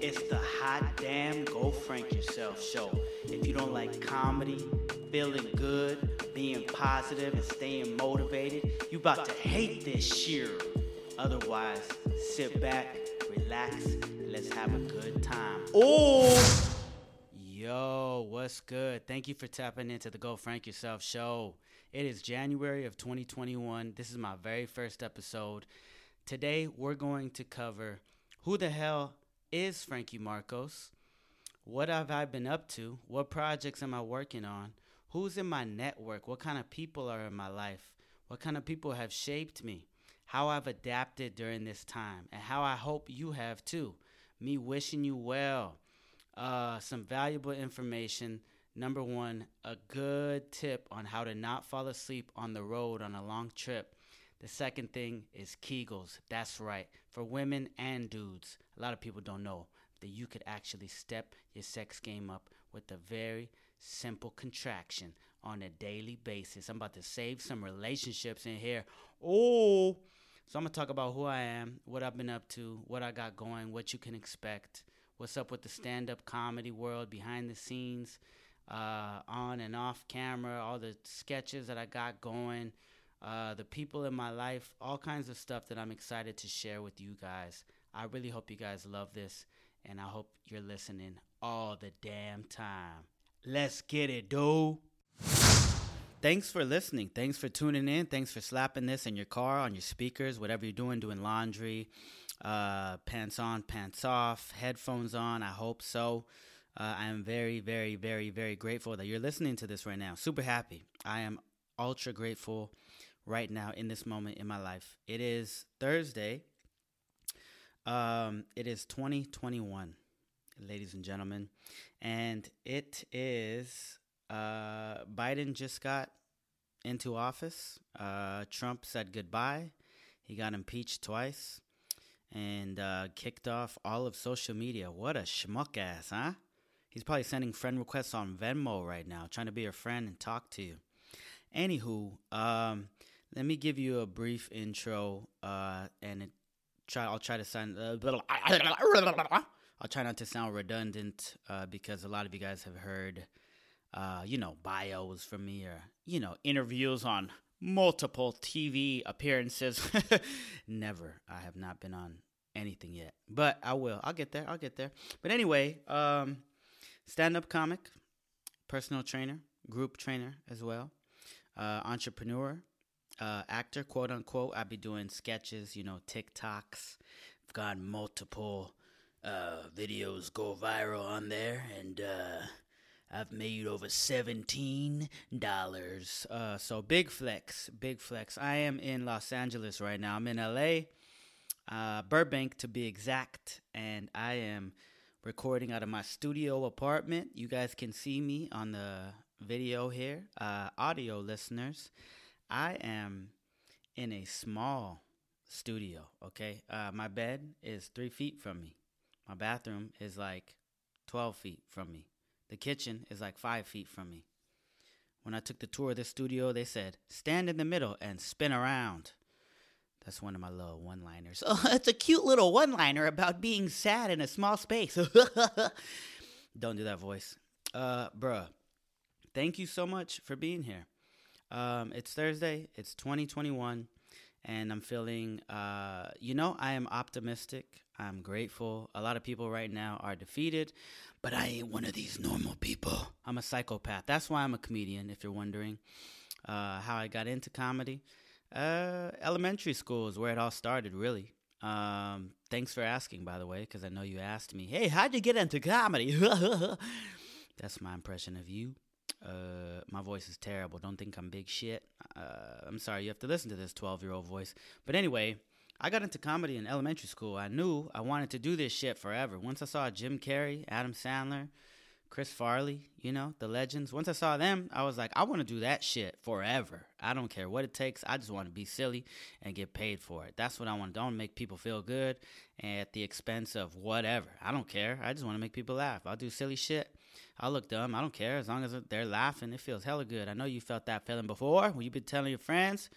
It's the hot damn Go Frank Yourself show. If you don't like comedy, feeling good, being positive, and staying motivated, you about to hate this shit. Otherwise, sit back, relax, and let's have a good time. Oh! Yo, what's good? Thank you for tapping into the Go Frank Yourself show. It is January of 2021. This is my very first episode. Today, we're going to cover who the hell is Frankie Marcos? What have I been up to? What projects am I working on? Who's in my network? What kind of people are in my life? What kind of people have shaped me? How I've adapted during this time, and how I hope you have too. Me wishing you well. Uh, some valuable information. Number one, a good tip on how to not fall asleep on the road on a long trip. The second thing is Kegels. That's right, for women and dudes. A lot of people don't know that you could actually step your sex game up with a very simple contraction on a daily basis. I'm about to save some relationships in here. Oh, so I'm gonna talk about who I am, what I've been up to, what I got going, what you can expect, what's up with the stand-up comedy world, behind the scenes, uh, on and off camera, all the sketches that I got going uh, the people in my life, all kinds of stuff that I'm excited to share with you guys. I really hope you guys love this, and I hope you're listening all the damn time. Let's get it, dude. Thanks for listening. Thanks for tuning in. Thanks for slapping this in your car, on your speakers, whatever you're doing, doing laundry, uh, pants on, pants off, headphones on. I hope so. Uh, I am very, very, very, very grateful that you're listening to this right now. Super happy. I am ultra grateful right now in this moment in my life. It is Thursday. Um, it is 2021, ladies and gentlemen, and it is uh, Biden just got into office. Uh, Trump said goodbye. He got impeached twice and uh, kicked off all of social media. What a schmuck ass, huh? He's probably sending friend requests on Venmo right now, trying to be your friend and talk to you. Anywho, um, let me give you a brief intro, uh, and it, try. I'll try to sound. I'll try not to sound redundant uh, because a lot of you guys have heard, uh, you know, bios from me or you know interviews on multiple TV appearances. Never. I have not been on anything yet, but I will. I'll get there. I'll get there. But anyway, um, stand-up comic, personal trainer, group trainer as well, uh, entrepreneur, uh, actor, quote unquote. I'd be doing sketches, you know, TikToks. I've got multiple uh, videos go viral on there, and uh, I've made over seventeen dollars. Uh, so big flex, big flex. I am in Los Angeles right now. I'm in LA, uh, Burbank to be exact, and I am recording out of my studio apartment. You guys can see me on the video here, uh, audio listeners. I am in a small studio, okay? Uh, my bed is three feet from me. My bathroom is like 12 feet from me. The kitchen is like five feet from me. When I took the tour of the studio, they said, stand in the middle and spin around. That's one of my little one liners. Oh, it's a cute little one liner about being sad in a small space. Don't do that voice. Uh, bruh, thank you so much for being here. Um, it's Thursday. It's 2021, and I'm feeling, uh, you know, I am optimistic. I'm grateful. A lot of people right now are defeated, but I ain't one of these normal people. I'm a psychopath. That's why I'm a comedian. If you're wondering uh, how I got into comedy, uh, elementary school is where it all started. Really. Um, thanks for asking, by the way, because I know you asked me, "Hey, how'd you get into comedy?" That's my impression of you. Uh, my voice is terrible. Don't think I'm big shit. Uh, I'm sorry, you have to listen to this 12 year old voice. But anyway, I got into comedy in elementary school. I knew I wanted to do this shit forever. Once I saw Jim Carrey, Adam Sandler, Chris Farley, you know, the legends. Once I saw them, I was like, I want to do that shit forever. I don't care what it takes. I just want to be silly and get paid for it. That's what I want. To Don't make people feel good at the expense of whatever. I don't care. I just want to make people laugh. I'll do silly shit I look dumb. I don't care. As long as they're laughing, it feels hella good. I know you felt that feeling before when you've been telling your friends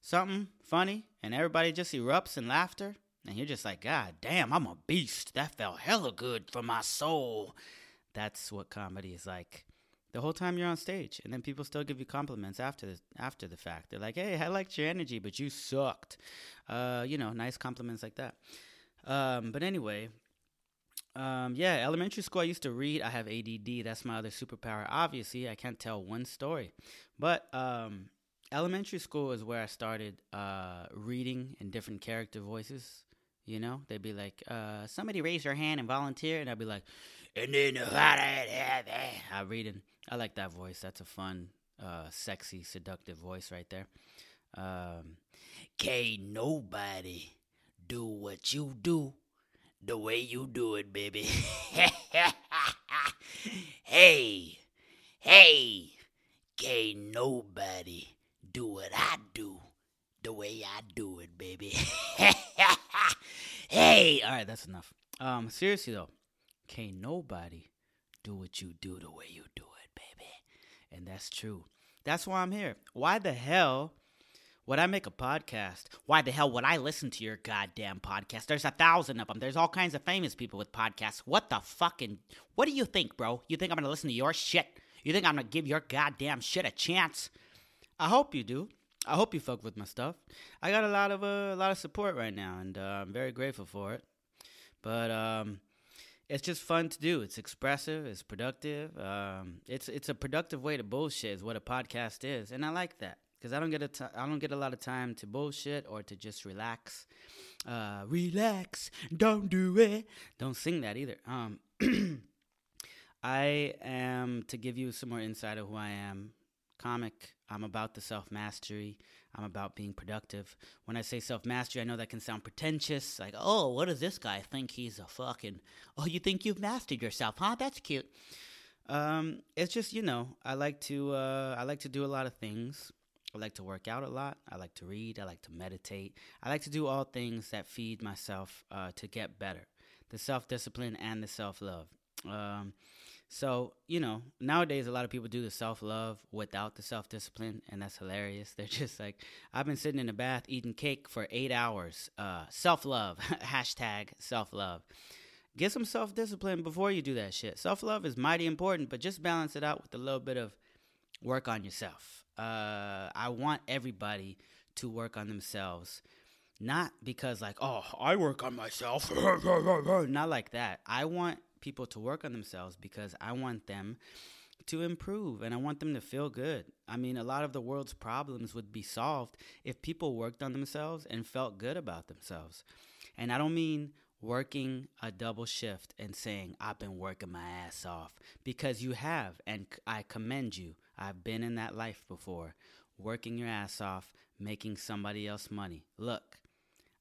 something funny and everybody just erupts in laughter. And you're just like, God damn, I'm a beast. That felt hella good for my soul. That's what comedy is like the whole time you're on stage, and then people still give you compliments after the, after the fact. They're like, "Hey, I liked your energy, but you sucked." Uh, you know, nice compliments like that. Um, but anyway, um, yeah, elementary school I used to read. I have ADD. That's my other superpower. Obviously, I can't tell one story, but um, elementary school is where I started uh, reading in different character voices. You know, they'd be like, uh, "Somebody raise your hand and volunteer," and I'd be like, "And then I read it." I like that voice. That's a fun, uh, sexy, seductive voice right there. Um, can't nobody do what you do the way you do it, baby. hey, hey, can't nobody do what I do the way I do it, baby. hey, all right, that's enough. Um, seriously though, can't nobody do what you do the way you do it, baby. and that's true. That's why I'm here. Why the hell would I make a podcast? Why the hell would I listen to your goddamn podcast? There's a thousand of them. There's all kinds of famous people with podcasts. What the fucking. What do you think, bro? You think I'm gonna listen to your shit? You think I'm gonna give your goddamn shit a chance? I hope you do. I hope you fuck with my stuff. I got a lot of uh, a lot of support right now, and uh, I'm very grateful for it. But um, it's just fun to do. It's expressive. It's productive. Um, it's it's a productive way to bullshit. Is what a podcast is, and I like that because I don't get a t- I don't get a lot of time to bullshit or to just relax. Uh, relax. Don't do it. Don't sing that either. Um, I am to give you some more insight of who I am. Comic. I'm about the self mastery. I'm about being productive. When I say self mastery, I know that can sound pretentious. Like, oh, what does this guy think he's a fucking. Oh, you think you've mastered yourself, huh? That's cute. Um, it's just you know, I like to uh, I like to do a lot of things. I like to work out a lot. I like to read. I like to meditate. I like to do all things that feed myself uh, to get better. The self discipline and the self love. Um, so, you know, nowadays a lot of people do the self love without the self discipline, and that's hilarious. They're just like, I've been sitting in the bath eating cake for eight hours. Uh, self love, hashtag self love. Get some self discipline before you do that shit. Self love is mighty important, but just balance it out with a little bit of work on yourself. Uh, I want everybody to work on themselves. Not because, like, oh, I work on myself. Not like that. I want people to work on themselves because I want them to improve and I want them to feel good. I mean, a lot of the world's problems would be solved if people worked on themselves and felt good about themselves. And I don't mean working a double shift and saying, I've been working my ass off because you have, and I commend you. I've been in that life before, working your ass off, making somebody else money. Look,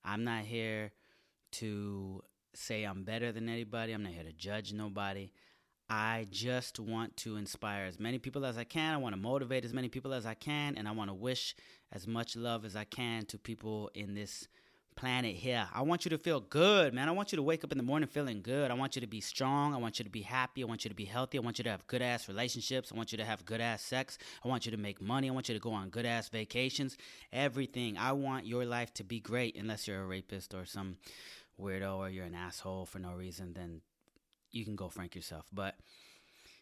I'm not here to say I'm better than anybody. I'm not here to judge nobody. I just want to inspire as many people as I can. I want to motivate as many people as I can. And I want to wish as much love as I can to people in this planet here. I want you to feel good, man. I want you to wake up in the morning feeling good. I want you to be strong. I want you to be happy. I want you to be healthy. I want you to have good ass relationships. I want you to have good ass sex. I want you to make money. I want you to go on good ass vacations. Everything. I want your life to be great, unless you're a rapist or some weirdo or you're an asshole for no reason, then you can go frank yourself. But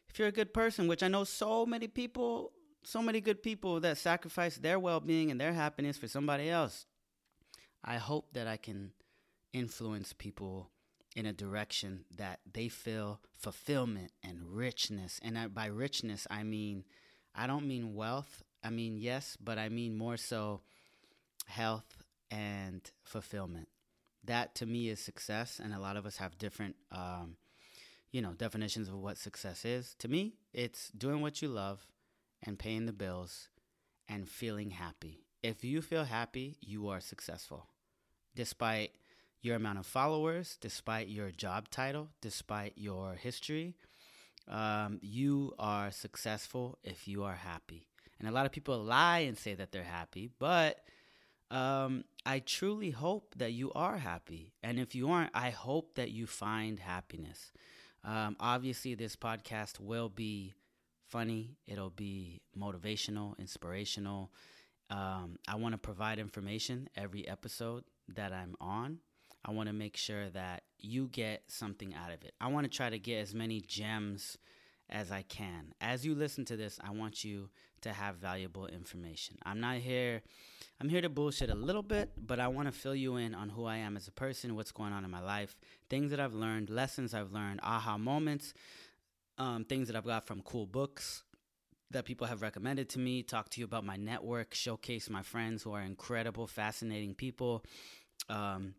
if you're a good person, which I know so many people, so many good people that sacrifice their well being and their happiness for somebody else, I hope that I can influence people in a direction that they feel fulfillment and richness. And by richness, I mean, I don't mean wealth. I mean, yes, but I mean more so health and fulfillment that to me is success and a lot of us have different um, you know definitions of what success is to me it's doing what you love and paying the bills and feeling happy if you feel happy you are successful despite your amount of followers despite your job title despite your history um, you are successful if you are happy and a lot of people lie and say that they're happy but um, I truly hope that you are happy. And if you aren't, I hope that you find happiness. Um, obviously, this podcast will be funny, it'll be motivational, inspirational. Um, I want to provide information every episode that I'm on. I want to make sure that you get something out of it. I want to try to get as many gems as I can. As you listen to this, I want you to have valuable information. I'm not here I'm here to bullshit a little bit, but I want to fill you in on who I am as a person, what's going on in my life, things that I've learned, lessons I've learned, aha moments, um, things that I've got from cool books that people have recommended to me, talk to you about my network, showcase my friends who are incredible, fascinating people. Um,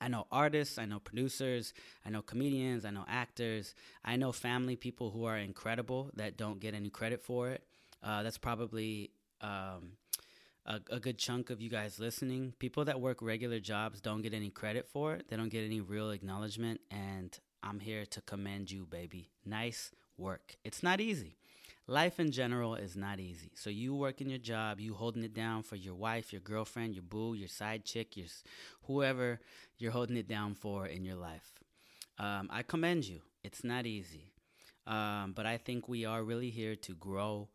I know artists, I know producers, I know comedians, I know actors, I know family people who are incredible that don't get any credit for it. Uh, that's probably um, a, a, good chunk of you guys listening. People that work regular jobs don't get any credit for it, they don't get any real acknowledgement. And I'm here to commend you, baby. Nice work. It's not easy. Life in general is not easy. So you working your job, you holding it down for your wife, your girlfriend, your boo, your side chick, your whoever you're holding it down for in your life. Um, I commend you. It's not easy, um, but I think we are really here to grow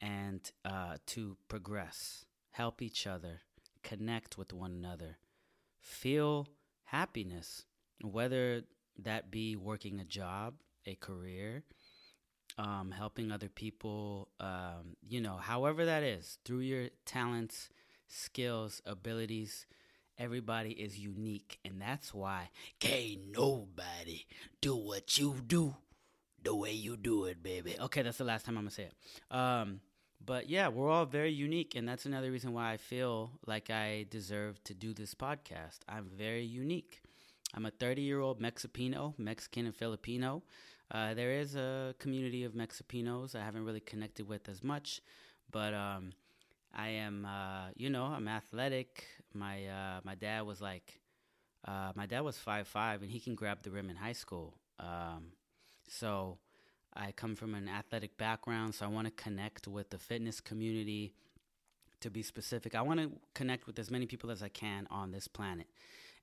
and uh, to progress help each other, connect with one another, feel happiness, whether that be working a job, a career, um, helping other people, um, you know, however that is, through your talents, skills, abilities. Everybody is unique, and that's why can't nobody do what you do the way you do it, baby. Okay, that's the last time I'm gonna say it. Um, but yeah, we're all very unique, and that's another reason why I feel like I deserve to do this podcast. I'm very unique. I'm a 30 year old Mexipino, Mexican and Filipino. Uh, there is a community of Mexipinos I haven't really connected with as much, but um, I am, uh, you know, I'm athletic. My uh, my dad was like, uh, my dad was five five, and he can grab the rim in high school. Um, so I come from an athletic background, so I want to connect with the fitness community. To be specific, I want to connect with as many people as I can on this planet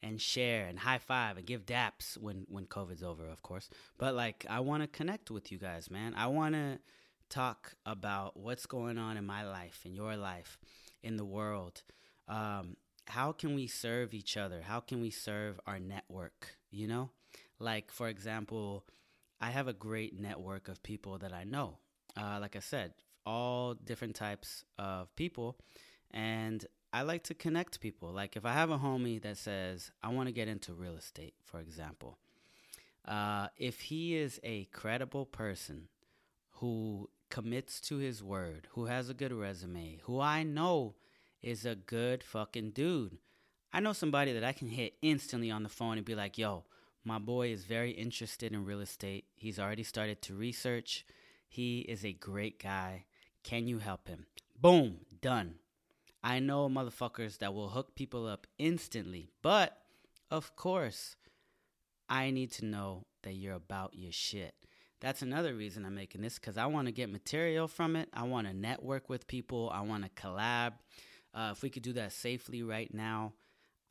and share and high five and give daps when when COVID's over, of course. But like, I want to connect with you guys, man. I want to talk about what's going on in my life, in your life, in the world. Um, how can we serve each other? How can we serve our network? You know, like for example I have a great network of people that I know. Uh, like I said, all different types of people. And I like to connect people. Like if I have a homie that says, I want to get into real estate, for example, uh, if he is a credible person who commits to his word, who has a good resume, who I know is a good fucking dude, I know somebody that I can hit instantly on the phone and be like, yo, my boy is very interested in real estate. He's already started to research. He is a great guy. Can you help him? Boom, done. I know motherfuckers that will hook people up instantly, but of course, I need to know that you're about your shit. That's another reason I'm making this because I want to get material from it. I want to network with people. I want to collab. Uh, if we could do that safely right now,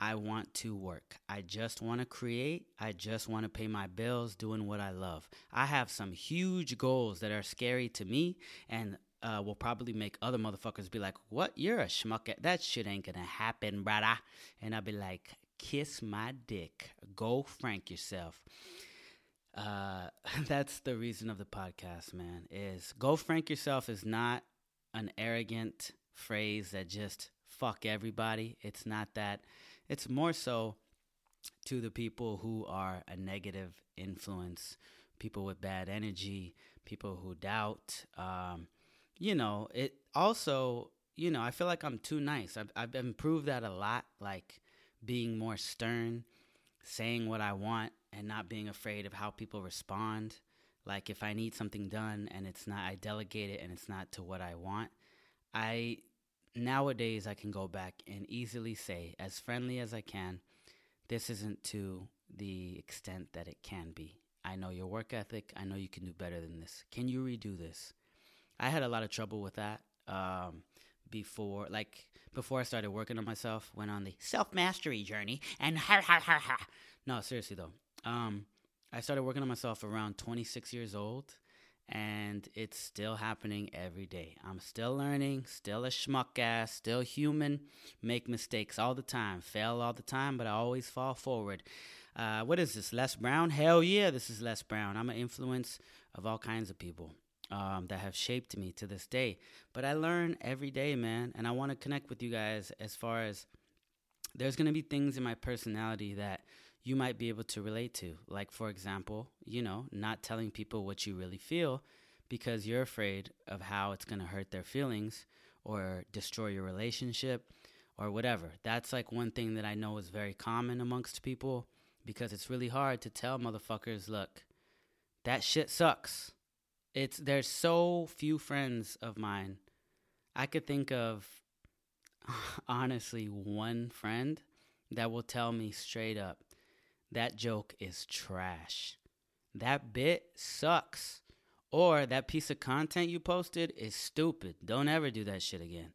I want to work. I just want to create. I just want to pay my bills doing what I love. I have some huge goals that are scary to me and uh, will probably make other motherfuckers be like, What? You're a schmuck. That shit ain't gonna happen, brother. And I'll be like, Kiss my dick. Go frank yourself. Uh, that's the reason of the podcast, man. Is go frank yourself is not an arrogant phrase that just fuck everybody. It's not that it's more so to the people who are a negative influence, people with bad energy, people who doubt. Um, you know, it also, you know, I feel like I'm too nice. I've, I've improved that a lot, like being more stern, saying what I want, and not being afraid of how people respond. Like if I need something done and it's not, I delegate it and it's not to what I want. I nowadays I can go back and easily say, as friendly as I can, this isn't to the extent that it can be. I know your work ethic. I know you can do better than this. Can you redo this? I had a lot of trouble with that um, before, like before I started working on myself. Went on the self mastery journey, and ha ha ha ha. No, seriously though, um, I started working on myself around 26 years old, and it's still happening every day. I'm still learning, still a schmuck ass, still human, make mistakes all the time, fail all the time, but I always fall forward. Uh, what is this, Les Brown? Hell yeah, this is Les Brown. I'm an influence of all kinds of people um, that have shaped me to this day. But I learn every day, man, and I want to connect with you guys as far as there's going to be things in my personality that you might be able to relate to. Like, for example, you know, not telling people what you really feel because you're afraid of how it's going to hurt their feelings or destroy your relationship or whatever. That's like one thing that I know is very common amongst people because it's really hard to tell motherfuckers, look, that shit sucks. It's there's so few friends of mine. I could think of honestly one friend that will tell me straight up that joke is trash. That bit sucks. Or that piece of content you posted is stupid. Don't ever do that shit again.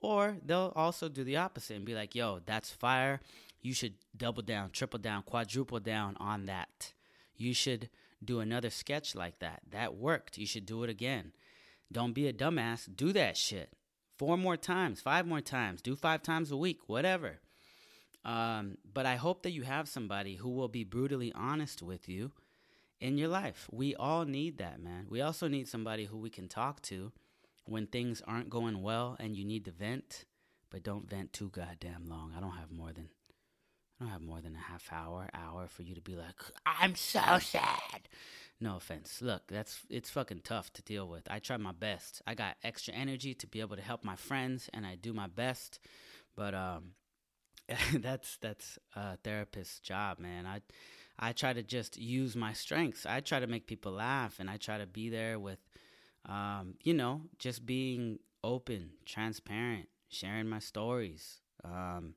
Or they'll also do the opposite and be like, yo, that's fire. You should double down, triple down, quadruple down on that. You should do another sketch like that. That worked. You should do it again. Don't be a dumbass. Do that shit. Four more times, five more times, do five times a week, whatever. Um, but I hope that you have somebody who will be brutally honest with you in your life. We all need that, man. We also need somebody who we can talk to when things aren't going well and you need to vent, but don't vent too goddamn long. I don't have more than I don't have more than a half hour, hour for you to be like, I'm so sad. No offense. Look, that's it's fucking tough to deal with. I try my best. I got extra energy to be able to help my friends and I do my best. But um that's that's a therapist's job, man. I I try to just use my strengths. I try to make people laugh, and I try to be there with, um, you know, just being open, transparent, sharing my stories, um,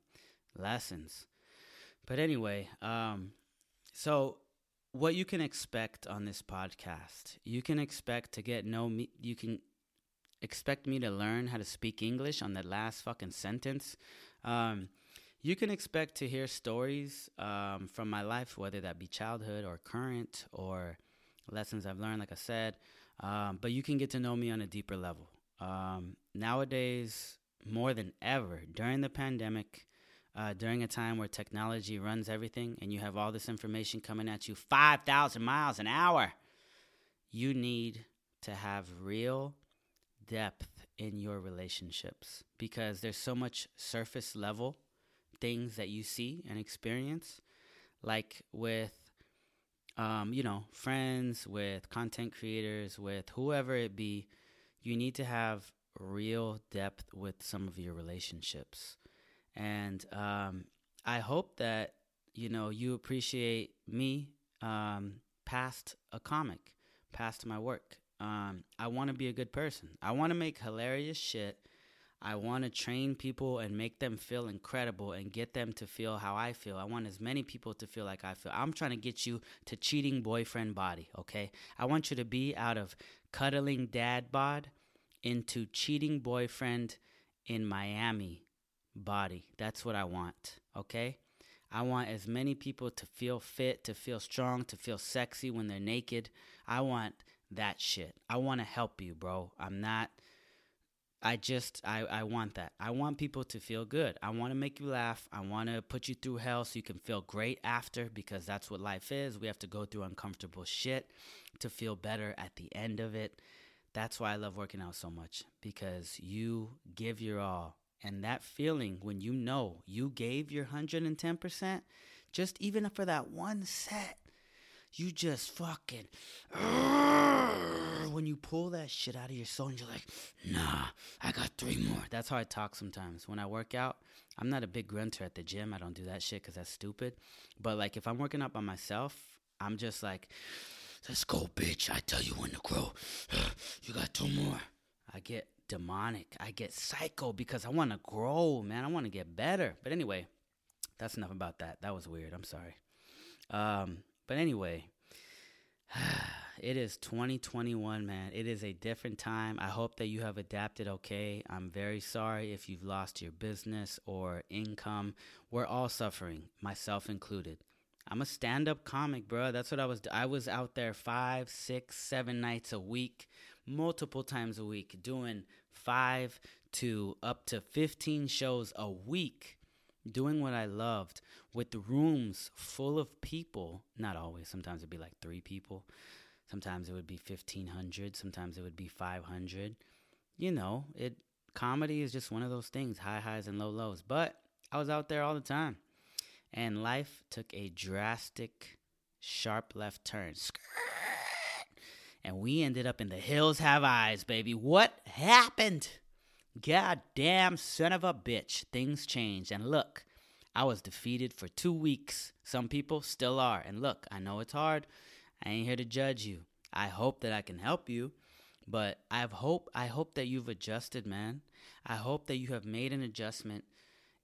lessons. But anyway, um, so what you can expect on this podcast, you can expect to get know me. You can expect me to learn how to speak English on that last fucking sentence. Um, you can expect to hear stories um, from my life, whether that be childhood or current or lessons I've learned, like I said. Um, but you can get to know me on a deeper level. Um, nowadays, more than ever, during the pandemic, uh, during a time where technology runs everything and you have all this information coming at you 5,000 miles an hour, you need to have real depth in your relationships because there's so much surface level things that you see and experience, like with, um, you know, friends, with content creators, with whoever it be, you need to have real depth with some of your relationships. And um, I hope that, you know, you appreciate me um, past a comic, past my work. Um, I want to be a good person. I want to make hilarious shit I want to train people and make them feel incredible and get them to feel how I feel. I want as many people to feel like I feel. I'm trying to get you to cheating boyfriend body, okay? I want you to be out of cuddling dad bod into cheating boyfriend in Miami body. That's what I want, okay? I want as many people to feel fit, to feel strong, to feel sexy when they're naked. I want that shit. I want to help you, bro. I'm not I just I, I want that. I want people to feel good. I want to make you laugh. I want to put you through hell so you can feel great after because that's what life is. We have to go through uncomfortable shit to feel better at the end of it. That's why I love working out so much because you give your all. And that feeling when you know you gave your 110%, just even for that one set, you just fucking when you pull that shit out of your soul and you're like, nah, I got three more. That's how I talk sometimes. When I work out, I'm not a big grunter at the gym. I don't do that shit because that's stupid. But like if I'm working out by myself, I'm just like, let's go, bitch. I tell you when to grow. you got two more. I get demonic. I get psycho because I want to grow, man. I want to get better. But anyway, that's enough about that. That was weird. I'm sorry. Um, but anyway, it is 2021, man. It is a different time. I hope that you have adapted okay. I'm very sorry if you've lost your business or income. We're all suffering, myself included. I'm a stand-up comic, bro. That's what I was. I was out there five, six, seven nights a week, multiple times a week, doing five to up to 15 shows a week, doing what I loved with rooms full of people. Not always. Sometimes it'd be like three people. Sometimes it would be 1500. Sometimes it would be 500. You know, it comedy is just one of those things, high highs and low lows. But I was out there all the time. And life took a drastic, sharp left turn. And we ended up in the hills have eyes, baby. What happened? God damn son of a bitch. Things changed. And look, I was defeated for two weeks. Some people still are. And look, I know it's hard. I ain't here to judge you. I hope that I can help you. But I have hope I hope that you've adjusted, man. I hope that you have made an adjustment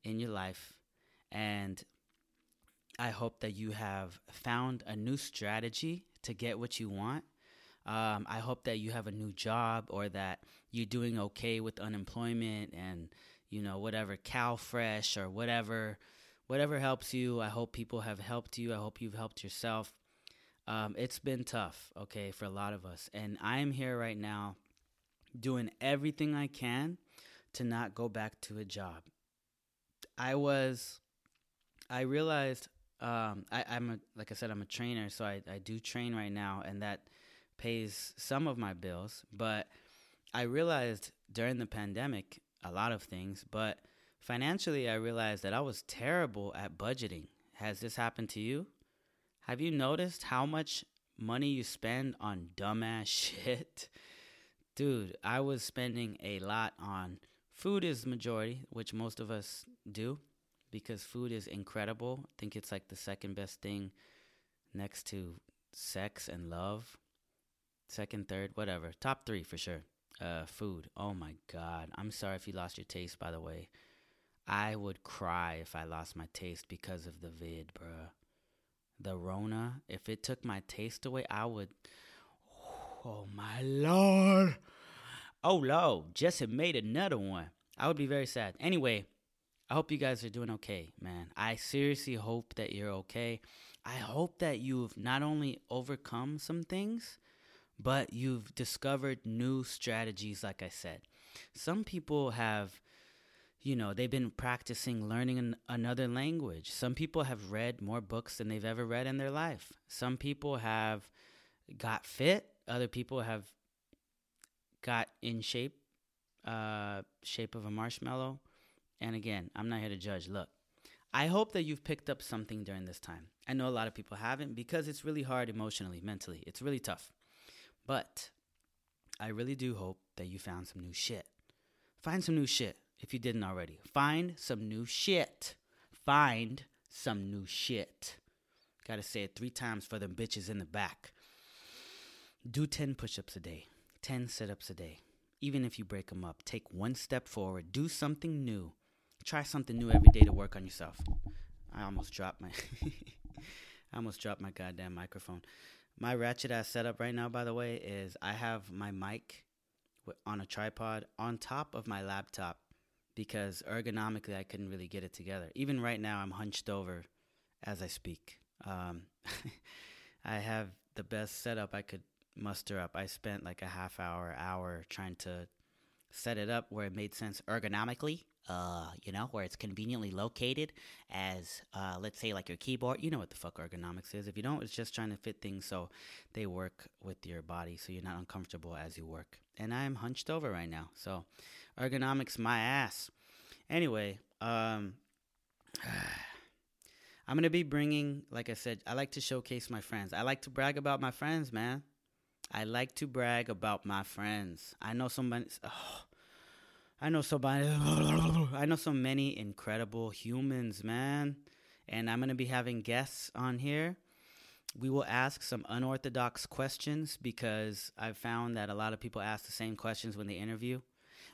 in your life and I hope that you have found a new strategy to get what you want. Um, I hope that you have a new job or that you're doing okay with unemployment and you know whatever CalFresh or whatever whatever helps you. I hope people have helped you. I hope you've helped yourself. Um, it's been tough, okay, for a lot of us, and I'm here right now doing everything I can to not go back to a job. I was, I realized, um, I, I'm a, like I said, I'm a trainer, so I, I do train right now, and that pays some of my bills. But I realized during the pandemic a lot of things, but financially, I realized that I was terrible at budgeting. Has this happened to you? Have you noticed how much money you spend on dumbass shit? Dude, I was spending a lot on food is the majority, which most of us do because food is incredible. I think it's like the second best thing next to sex and love. Second, third, whatever. Top 3 for sure. Uh food. Oh my god. I'm sorry if you lost your taste by the way. I would cry if I lost my taste because of the vid, bruh the Rona, if it took my taste away, I would. Oh my lord! Oh lord, Jesse made another one. I would be very sad. Anyway, I hope you guys are doing okay, man. I seriously hope that you're okay. I hope that you've not only overcome some things, but you've discovered new strategies, like I said. Some people have you know, they've been practicing learning an, another language. Some people have read more books than they've ever read in their life. Some people have got fit. Other people have got in shape, uh, shape of a marshmallow. And again, I'm not here to judge. Look, I hope that you've picked up something during this time. I know a lot of people haven't because it's really hard emotionally, mentally. It's really tough. But I really do hope that you found some new shit. Find some new shit if you didn't already. Find some new shit. Find some new shit. Gotta say it three times for them bitches in the back. Do 10 push ups a day, 10 sit ups a day. Even if you break them up, take one step forward. Do something new. Try something new every day to work on yourself. I almost dropped my. I almost dropped my goddamn microphone. My ratchet ass setup right now, by the way, is I have my mic on a tripod on top of my laptop because ergonomically I couldn't really get it together. Even right now, I'm hunched over as I speak. Um, I have the best setup I could muster up. I spent like a half hour, hour trying to set it up where it made sense ergonomically. Uh, you know, where it's conveniently located as, uh, let's say, like your keyboard. You know what the fuck ergonomics is. If you don't, it's just trying to fit things so they work with your body, so you're not uncomfortable as you work. And I'm hunched over right now, so ergonomics my ass. Anyway, um, I'm gonna be bringing, like I said, I like to showcase my friends. I like to brag about my friends, man. I like to brag about my friends. I know somebody. Oh, I know somebody. I know so many incredible humans, man. And I'm gonna be having guests on here. We will ask some unorthodox questions because I've found that a lot of people ask the same questions when they interview.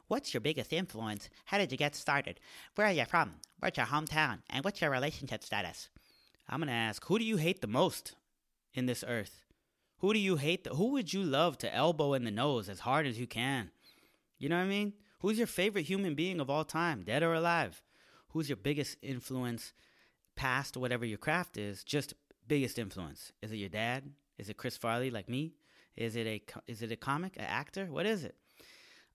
What's your biggest influence? How did you get started? Where are you from? Where's your hometown? And what's your relationship status? I'm to ask, who do you hate the most in this earth? Who do you hate? The, who would you love to elbow in the nose as hard as you can? You know what I mean? Who's your favorite human being of all time, dead or alive? Who's your biggest influence past whatever your craft is? Just biggest influence? Is it your dad? Is it Chris Farley like me? Is it a is it a comic, an actor? What is it?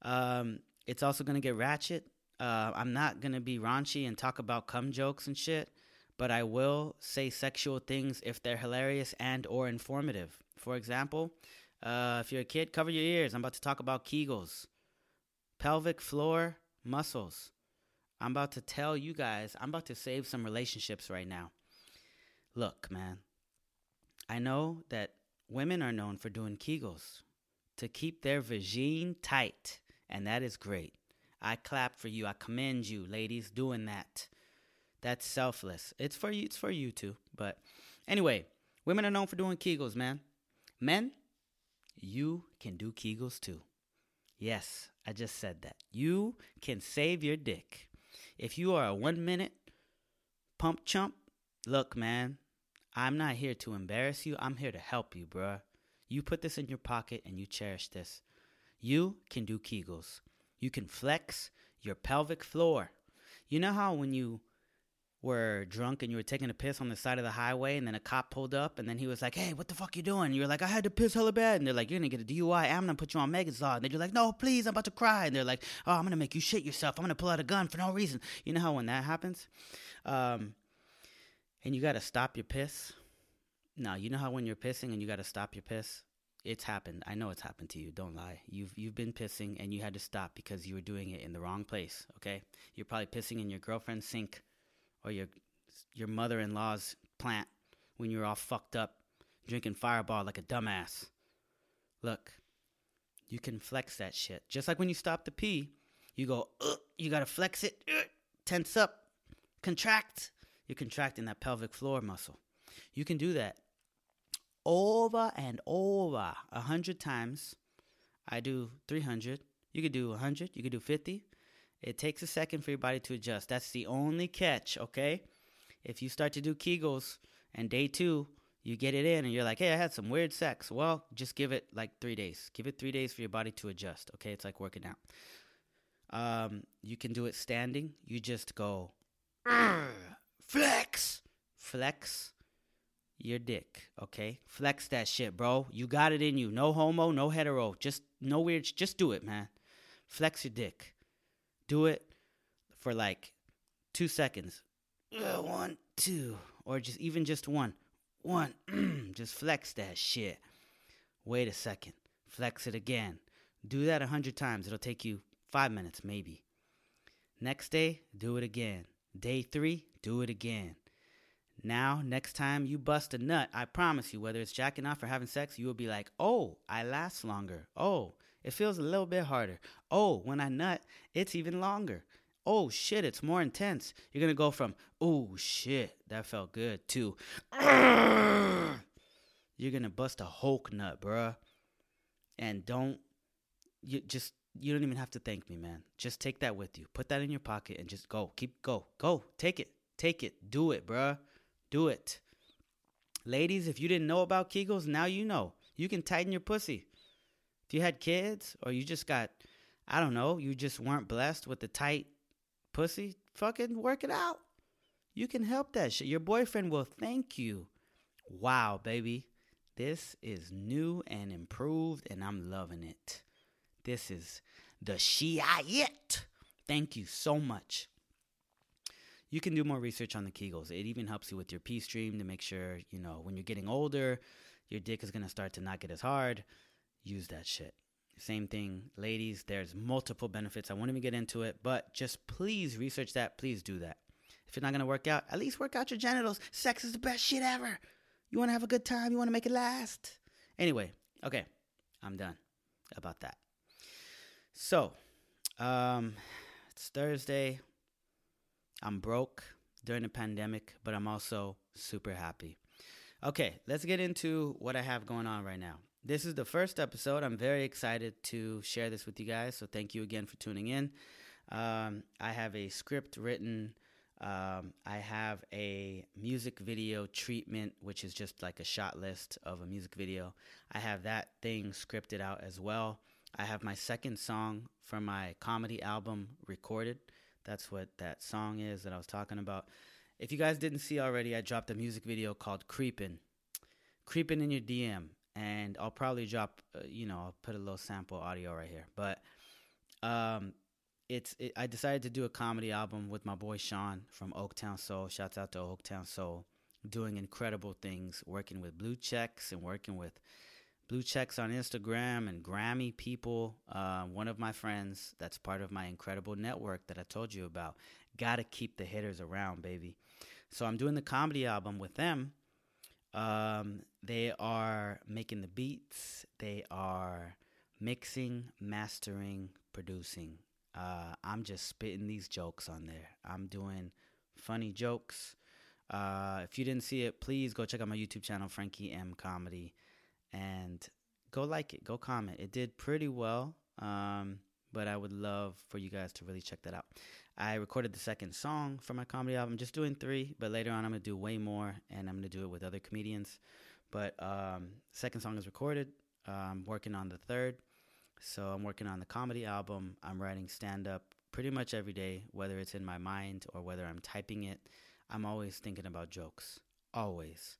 Um, it's also gonna get ratchet. Uh, I'm not gonna be raunchy and talk about cum jokes and shit, but I will say sexual things if they're hilarious and or informative. For example, uh, if you're a kid, cover your ears. I'm about to talk about Kegels, pelvic floor muscles. I'm about to tell you guys. I'm about to save some relationships right now. Look, man. I know that women are known for doing Kegels to keep their vagine tight, and that is great. I clap for you. I commend you, ladies, doing that. That's selfless. It's for you. It's for you too. But anyway, women are known for doing Kegels, man. Men, you can do Kegels too. Yes, I just said that. You can save your dick. If you are a one minute pump chump, look, man, I'm not here to embarrass you. I'm here to help you, bruh. You put this in your pocket and you cherish this. You can do Kegels. You can flex your pelvic floor. You know how when you were drunk and you were taking a piss on the side of the highway and then a cop pulled up and then he was like, Hey, what the fuck you doing? You're like, I had to piss hella bad. And they're like, You're gonna get a DUI. I'm gonna put you on Megazord. And then you're like, No, please, I'm about to cry. And they're like, Oh, I'm gonna make you shit yourself. I'm gonna pull out a gun for no reason. You know how when that happens? Um, and you gotta stop your piss. No, you know how when you're pissing and you gotta stop your piss? It's happened. I know it's happened to you. Don't lie. You've you've been pissing and you had to stop because you were doing it in the wrong place. Okay, you're probably pissing in your girlfriend's sink or your your mother-in-law's plant when you're all fucked up drinking fireball like a dumbass. Look, you can flex that shit. Just like when you stop to pee, you go, you gotta flex it, tense up, contract. You're contracting that pelvic floor muscle. You can do that over and over a hundred times. I do 300. You could do 100. You could do 50. It takes a second for your body to adjust. That's the only catch, okay? If you start to do Kegels and day two, you get it in and you're like, hey, I had some weird sex. Well, just give it like three days. Give it three days for your body to adjust, okay? It's like working out. Um, you can do it standing. You just go, flex, flex your dick, okay? Flex that shit, bro. You got it in you. No homo, no hetero. Just no weird. Just do it, man. Flex your dick. Do it for like two seconds. one, two, or just even just one. One. just flex that shit. Wait a second. Flex it again. Do that a hundred times. It'll take you five minutes, maybe. Next day, do it again. Day three, do it again. Now, next time you bust a nut, I promise you, whether it's jacking off or having sex, you will be like, oh, I last longer. Oh, it feels a little bit harder. Oh, when I nut, it's even longer. Oh shit, it's more intense. You're gonna go from, oh shit, that felt good, to, you're gonna bust a Hulk nut, bruh. And don't, you just, you don't even have to thank me, man. Just take that with you. Put that in your pocket and just go. Keep, go, go. Take it. Take it. Do it, bruh. Do it. Ladies, if you didn't know about Kegels, now you know. You can tighten your pussy. You had kids or you just got, I don't know, you just weren't blessed with the tight pussy, fucking work it out. You can help that shit. Your boyfriend will thank you. Wow, baby. This is new and improved, and I'm loving it. This is the shit. Thank you so much you can do more research on the Kegels. It even helps you with your P stream to make sure, you know, when you're getting older, your dick is going to start to not get as hard. Use that shit. Same thing, ladies, there's multiple benefits. I won't even get into it, but just please research that. Please do that. If you're not to work out, at least work out your genitals. Sex is the best shit ever. You want to have a good time, you want to make it last. Anyway, okay, I'm done about that. So, um, it's Thursday. I'm broke during the pandemic, but I'm also super happy. Okay, let's get into what I have going on right now. This is the first episode. I'm very excited to share this with you guys. So thank you again for tuning in. Um, I have a script written. Um, I have a music video treatment, which is just like a shot list of a music video. I have that thing scripted out as well. I have my second song for my comedy album recorded. That's what that song is that I was talking about. if you guys didn't see already, I dropped a music video called "Creepin'," "Creepin' in your DM," and I'll probably drop, uh, you know, I'll put a little sample audio right here. But um, it's it, I decided to do a comedy album with my boy Sean from Oaktown Soul. Shouts out to Oaktown Soul, doing incredible things, working with blue checks and working with blue checks on Instagram and Grammy people. Uh, one of my friends that's part of my incredible network that I told you about. Got to keep the hitters around, baby. So I'm doing the comedy album with them. Um, they are making the beats. They are mixing, mastering, producing. Uh, I'm just spitting these jokes on there. I'm doing funny jokes. Uh, if you didn't see it, please go check out my YouTube channel, Frankie M Comedy, and go like it, go comment. It did pretty well, um, but I would love for you guys to really check that out. I recorded the second song for my comedy album, just doing three, but later on I'm gonna do way more, and I'm gonna do it with other comedians. But um, second song is recorded. Uh, I'm working on the third. So I'm working on the comedy album. I'm writing stand up pretty much every day, whether it's in my mind or whether I'm typing it. I'm always thinking about jokes. Always.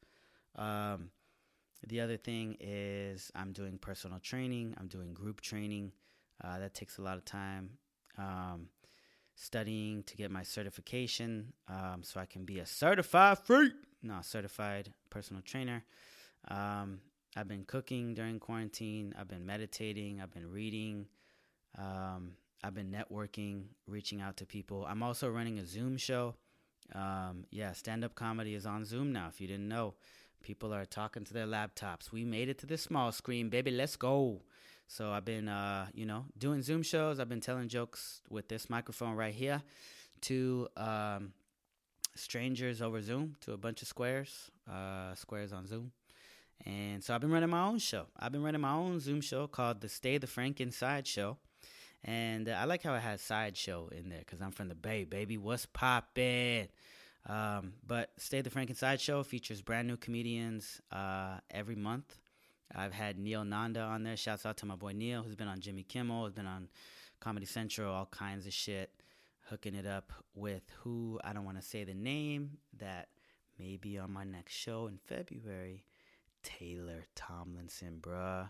Um, the other thing is I'm doing personal training. I'm doing group training. Uh, that takes a lot of time. Um, studying to get my certification um, so I can be a certified freak. No, certified personal trainer. Um, I've been cooking during quarantine. I've been meditating. I've been reading. Um, I've been networking, reaching out to people. I'm also running a Zoom show. Um, yeah, stand up comedy is on Zoom now. If you didn't know, people are talking to their laptops. We made it to the small screen, baby. Let's go. So I've been, uh, you know, doing Zoom shows. I've been telling jokes with this microphone right here to um, strangers over Zoom, to a bunch of squares, uh, squares on Zoom. And so I've been running my own show. I've been running my own Zoom show called the Stay the Frank Inside Show. And uh, I like how it has sideshow in there because I'm from the Bay, baby. What's poppin'? Um, but Stay the Frank Inside Show features brand new comedians uh, every month. I've had Neil Nanda on there. Shouts out to my boy Neil, who's been on Jimmy Kimmel, who's been on Comedy Central, all kinds of shit. Hooking it up with who I don't want to say the name that may be on my next show in February. Taylor Tomlinson, bruh.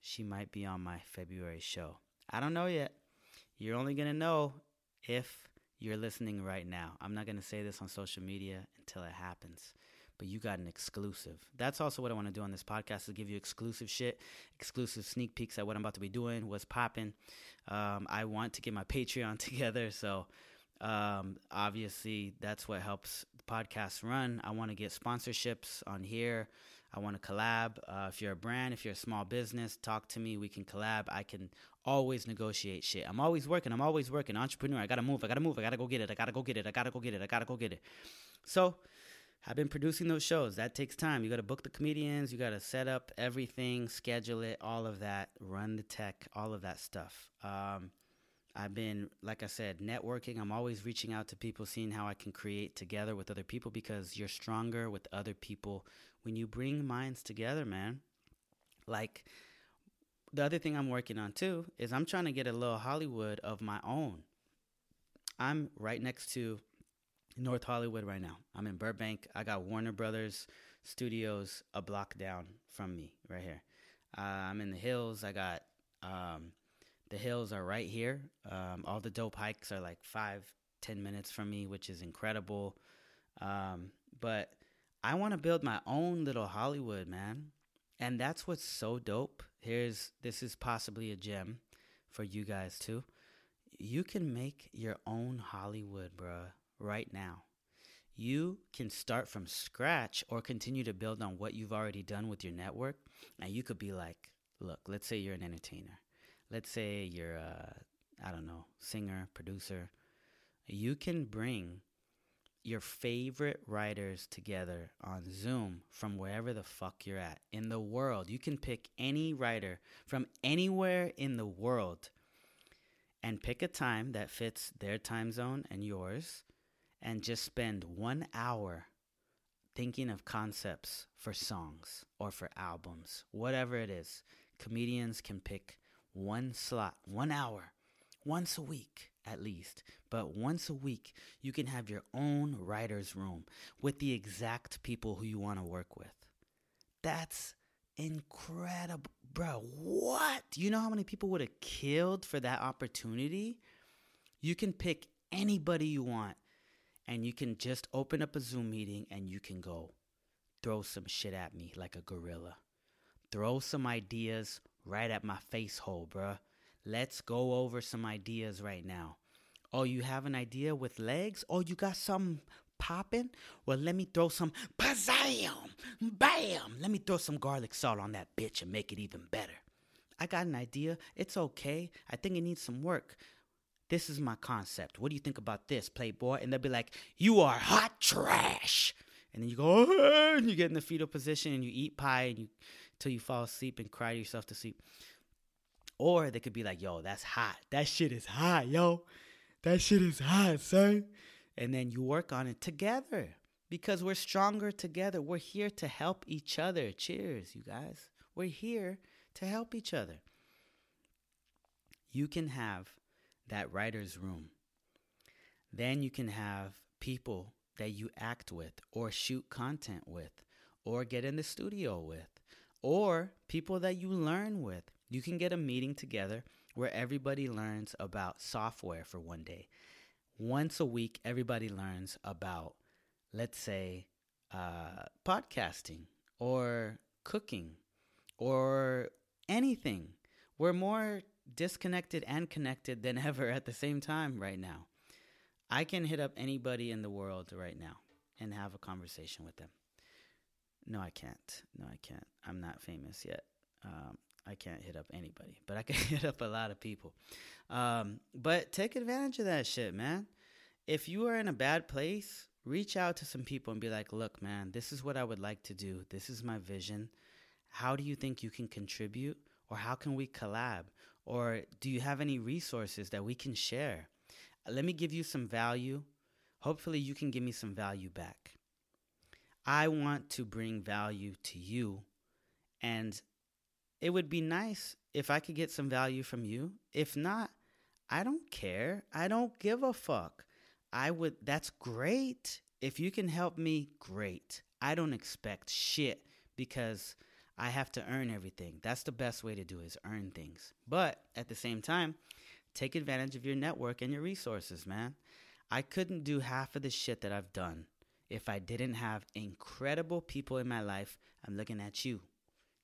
She might be on my February show. I don't know yet. You're only going to know if you're listening right now. I'm not going to say this on social media until it happens. But you got an exclusive. That's also what I want to do on this podcast is give you exclusive shit, exclusive sneak peeks at what I'm about to be doing, what's popping. Um, I want to get my Patreon together, so um, obviously that's what helps the podcast run. I want to get sponsorships on here. I want to collab. Uh, if you're a brand, if you're a small business, talk to me. We can collab. I can always negotiate shit. I'm always working. I'm always working. Entrepreneur. I gotta move. I gotta move. I gotta go get it. I gotta go get it. I gotta go get it. I gotta go get it. So I've been producing those shows. That takes time. You got to book the comedians. You got to set up everything, schedule it, all of that, run the tech, all of that stuff. Um, I've been, like I said, networking. I'm always reaching out to people, seeing how I can create together with other people because you're stronger with other people when you bring minds together, man. Like, the other thing I'm working on too is I'm trying to get a little Hollywood of my own. I'm right next to North Hollywood right now. I'm in Burbank. I got Warner Brothers Studios a block down from me right here. Uh, I'm in the hills. I got um, the hills are right here. Um, all the dope hikes are like five, ten minutes from me, which is incredible. Um, but I want to build my own little Hollywood, man. And that's what's so dope. Here's this is possibly a gem for you guys too. You can make your own Hollywood, bruh, right now. You can start from scratch or continue to build on what you've already done with your network. And you could be like, look, let's say you're an entertainer let's say you're a, I don't know, singer, producer, you can bring your favorite writers together on Zoom from wherever the fuck you're at in the world. You can pick any writer from anywhere in the world and pick a time that fits their time zone and yours and just spend one hour thinking of concepts for songs or for albums, whatever it is. Comedians can pick one slot, one hour, once a week, at least, but once a week, you can have your own writer's room with the exact people who you want to work with. That's incredible. Bro, what? You know how many people would have killed for that opportunity? You can pick anybody you want and you can just open up a Zoom meeting and you can go throw some shit at me like a gorilla. Throw some ideas right at my face hole, bruh. Let's go over some ideas right now. Oh, you have an idea with legs? Oh, you got some popping? Well, let me throw some bazam, bam. Let me throw some garlic salt on that bitch and make it even better. I got an idea. It's okay. I think it needs some work. This is my concept. What do you think about this, Playboy? And they'll be like, You are hot trash. And then you go, and you get in the fetal position and you eat pie and you till you fall asleep and cry yourself to sleep. Or they could be like, yo, that's hot. That shit is hot, yo. That shit is hot, son. And then you work on it together because we're stronger together. We're here to help each other. Cheers, you guys. We're here to help each other. You can have that writer's room. Then you can have people that you act with or shoot content with or get in the studio with or people that you learn with you can get a meeting together where everybody learns about software for one day. Once a week, everybody learns about, let's say, uh, podcasting or cooking or anything. We're more disconnected and connected than ever at the same time right now. I can hit up anybody in the world right now and have a conversation with them. No, I can't. No, I can't. I'm not famous yet. Um, I can't hit up anybody, but I can hit up a lot of people. Um, but take advantage of that shit, man. If you are in a bad place, reach out to some people and be like, look, man, this is what I would like to do. This is my vision. How do you think you can contribute? Or how can we collab? Or do you have any resources that we can share? Let me give you some value. Hopefully, you can give me some value back. I want to bring value to you. And it would be nice if I could get some value from you. If not, I don't care. I don't give a fuck. I would, that's great. If you can help me, great. I don't expect shit because I have to earn everything. That's the best way to do is earn things. But at the same time, take advantage of your network and your resources, man. I couldn't do half of the shit that I've done if I didn't have incredible people in my life. I'm looking at you.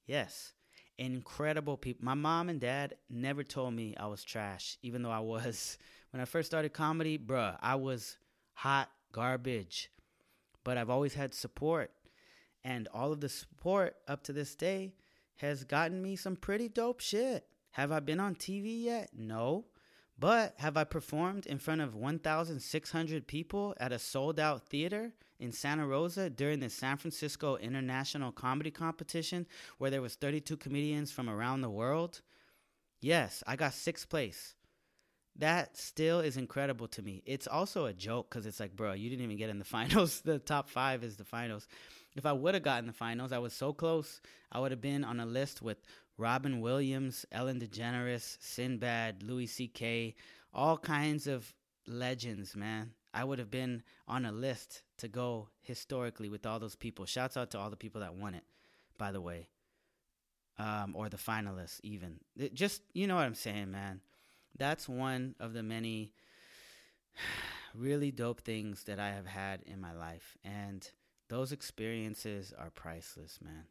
Yes, incredible people. My mom and dad never told me I was trash, even though I was. When I first started comedy, bruh, I was hot garbage. But I've always had support. And all of the support up to this day has gotten me some pretty dope shit. Have I been on TV yet? No. But have I performed in front of 1,600 people at a sold out theater in Santa Rosa during the San Francisco International Comedy Competition where there was 32 comedians from around the world? Yes, I got sixth place. That still is incredible to me. It's also a joke because it's like, bro, you didn't even get in the finals. the top five is the finals. If I would have gotten the finals, I was so close. I would have been on a list with Robin Williams, Ellen DeGeneres, Sinbad, Louis C.K., all kinds of legends, man. I would have been on a list to go historically with all those people. Shouts out to all the people that won it, by the way, um, or the finalists, even. It just, you know what I'm saying, man. That's one of the many really dope things that I have had in my life. And those experiences are priceless, man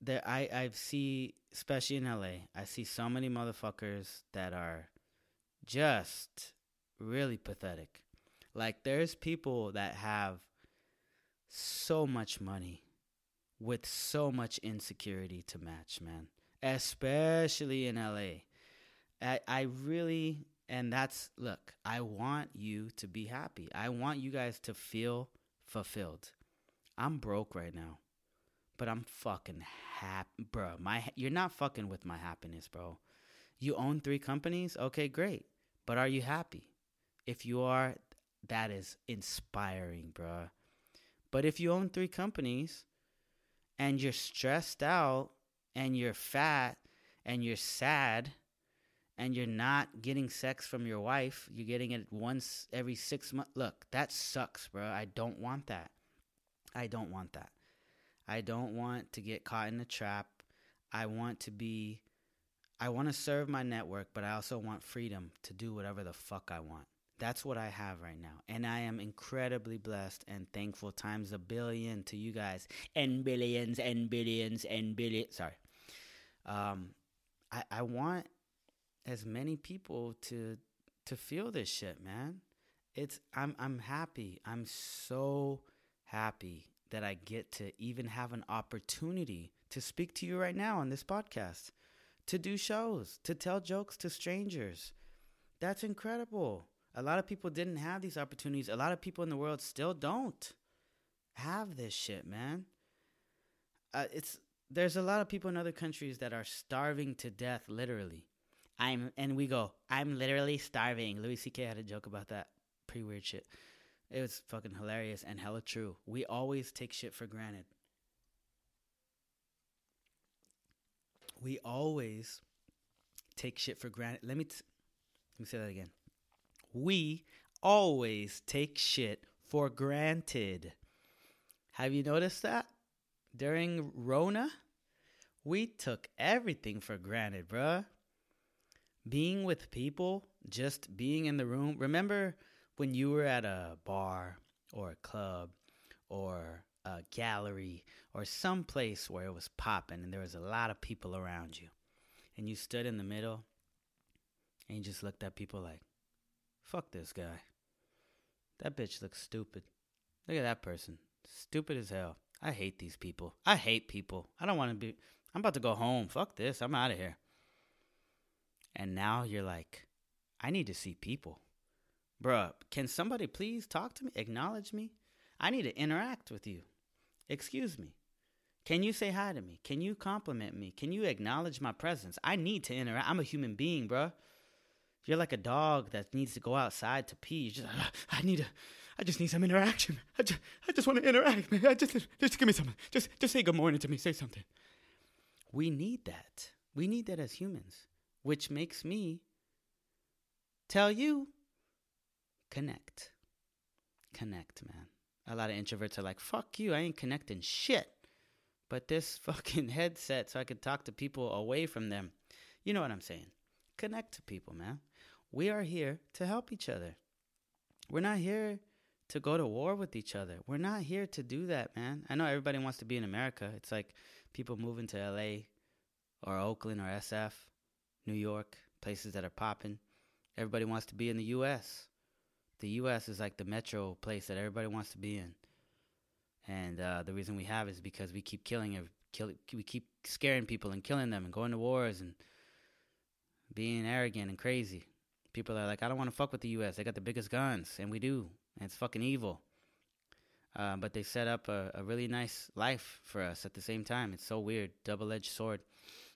there I I see especially in LA, I see so many motherfuckers that are just really pathetic. Like there's people that have so much money with so much insecurity to match, man. Especially in LA. I I really and that's look, I want you to be happy. I want you guys to feel fulfilled. I'm broke right now but I'm fucking happy, bro. My you're not fucking with my happiness, bro. You own three companies, okay, great. But are you happy? If you are, that is inspiring, bro. But if you own three companies and you're stressed out and you're fat and you're sad and you're not getting sex from your wife, you're getting it once every six months. Look, that sucks, bro. I don't want that. I don't want that. I don't want to get caught in a trap. I want to be, I want to serve my network, but I also want freedom to do whatever the fuck I want. That's what I have right now. And I am incredibly blessed and thankful times a billion to you guys and billions and billions and billions. Sorry. Um, I, I want as many people to to feel this shit, man. It's I'm I'm happy. I'm so happy that I get to even have an opportunity to speak to you right now on this podcast, to do shows, to tell jokes to strangers. That's incredible. A lot of people didn't have these opportunities. A lot of people in the world still don't have this shit, man. Uh, it's there's a lot of people in other countries that are starving to death, literally. I'm and we go, I'm literally starving. Louis C.K. had a joke about that. Pretty weird shit. It was fucking hilarious and hella true. We always take shit for granted. We always take shit for granted. Let me t- let me say that again. We always take shit for granted. Have you noticed that? During Rona, we took everything for granted, bruh being with people, just being in the room. Remember when you were at a bar or a club or a gallery or some place where it was popping and there was a lot of people around you and you stood in the middle and you just looked at people like, fuck this guy. That bitch looks stupid. Look at that person. Stupid as hell. I hate these people. I hate people. I don't want to be. I'm about to go home. Fuck this. I'm out of here. And now you're like, I need to see people. Bruh, can somebody please talk to me? Acknowledge me? I need to interact with you. Excuse me. Can you say hi to me? Can you compliment me? Can you acknowledge my presence? I need to interact. I'm a human being, bruh. You're like a dog that needs to go outside to pee. You're just, I need to, I just need some interaction. I just, I just want to interact, man. I just, just give me something. Just, just say good morning to me. Say something. We need that. We need that as humans which makes me tell you connect. Connect, man. A lot of introverts are like, fuck you, I ain't connecting shit. But this fucking headset, so I could talk to people away from them. You know what I'm saying? Connect to people, man. We are here to help each other. We're not here to go to war with each other. We're not here to do that, man. I know everybody wants to be in America. It's like people moving to LA or Oakland or SF New York, places that are popping. Everybody wants to be in the U.S. The U.S. is like the metro place that everybody wants to be in, and uh, the reason we have is because we keep killing. Kill, we keep scaring people and killing them and going to wars and being arrogant and crazy. People are like, I don't want to fuck with the U.S. They got the biggest guns, and we do, and it's fucking evil. Uh, but they set up a, a really nice life for us at the same time. It's so weird, double-edged sword.